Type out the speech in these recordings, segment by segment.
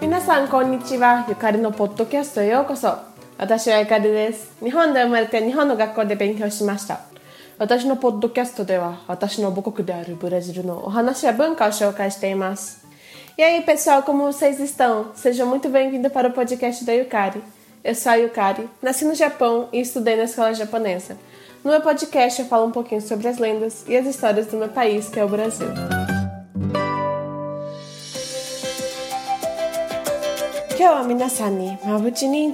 皆さんこんにちはゆかりのポッドキャストへようこそ私はゆかりです日本で生まれて日本の学校で勉強しました私のポッドキャストでは私の母国であるブラジルのお話や文化を紹介しています E aí pessoal, como vocês estão? Sejam muito bem-vindos para o podcast da Yukari. Eu sou a Yukari, nasci no Japão e estudei na escola japonesa. No meu podcast eu falo um pouquinho sobre as lendas e as histórias do meu país, que é o Brasil. Kyo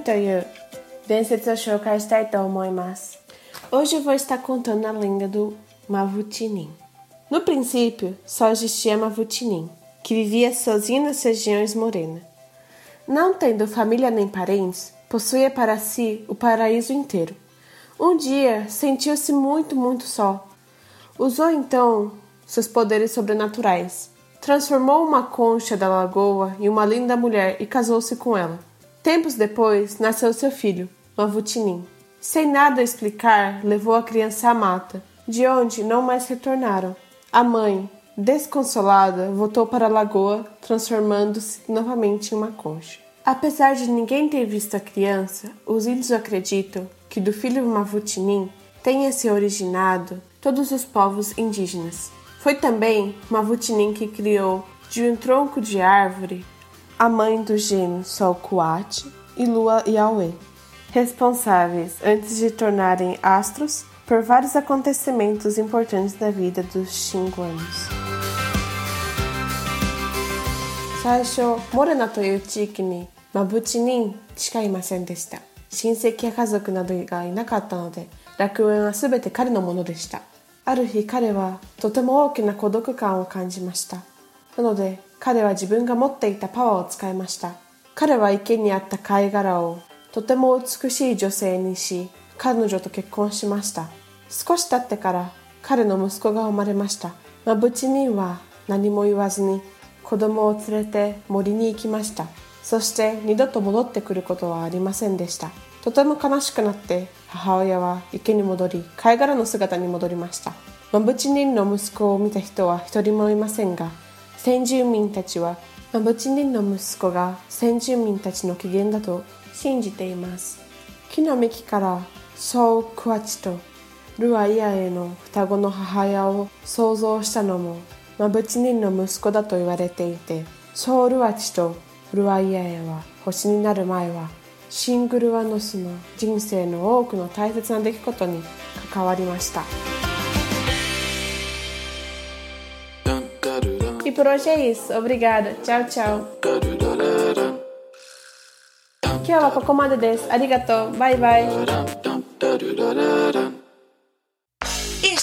toyu shoukai shitai to omoimasu. Hoje eu vou estar contando a lenda do Mavutinin. No princípio, só existia Mavutinin, que vivia sozinho nas regiões morenas. Não tendo família nem parentes, possuía para si o paraíso inteiro. Um dia sentiu-se muito, muito só. Usou então seus poderes sobrenaturais transformou uma concha da lagoa em uma linda mulher e casou-se com ela. Tempos depois, nasceu seu filho, Mavutinim. Sem nada explicar, levou a criança à mata, de onde não mais retornaram. A mãe, desconsolada, voltou para a lagoa, transformando-se novamente em uma concha. Apesar de ninguém ter visto a criança, os índios acreditam que do filho Mavutinim tenha se originado todos os povos indígenas. Foi também Mavutinim que criou de um tronco de árvore a mãe do gêmeo Sol Kuat e Lua Yahweh, responsáveis, antes de tornarem astros, por vários acontecimentos importantes da vida dos xinguanos. Saisho, mora na Toyotikini, deshita. 親戚や家族などがいなかったので楽園は全て彼のものでした。ある日彼はとても大きな孤独感を感じました。なので彼は自分が持っていたパワーを使いました。彼は池にあった貝殻をとても美しい女性にし彼女と結婚しました。少し経ってから彼の息子が生まれました。マブチニンは何も言わずに子供を連れて森に行きました。そして二度と戻ってくることはありませんでした。とても悲しくなって母親は池に戻り貝殻の姿に戻りました。マブチニンの息子を見た人は一人もいませんが先住民たちはマブチニンの息子が先住民たちの起源だと信じています。木の幹からソウ・クワチとルア・イアへの双子の母親を想像したのもマブチニンの息子だと言われていてソウ・ルアチとルア・イアへは星になる前はシングルワノスの人生の多くの大切な出来事に関わりました。E por hoje é isso. Obrigada. Tchau, tchau. 今日はここまでです。ありがとう。バイバイ。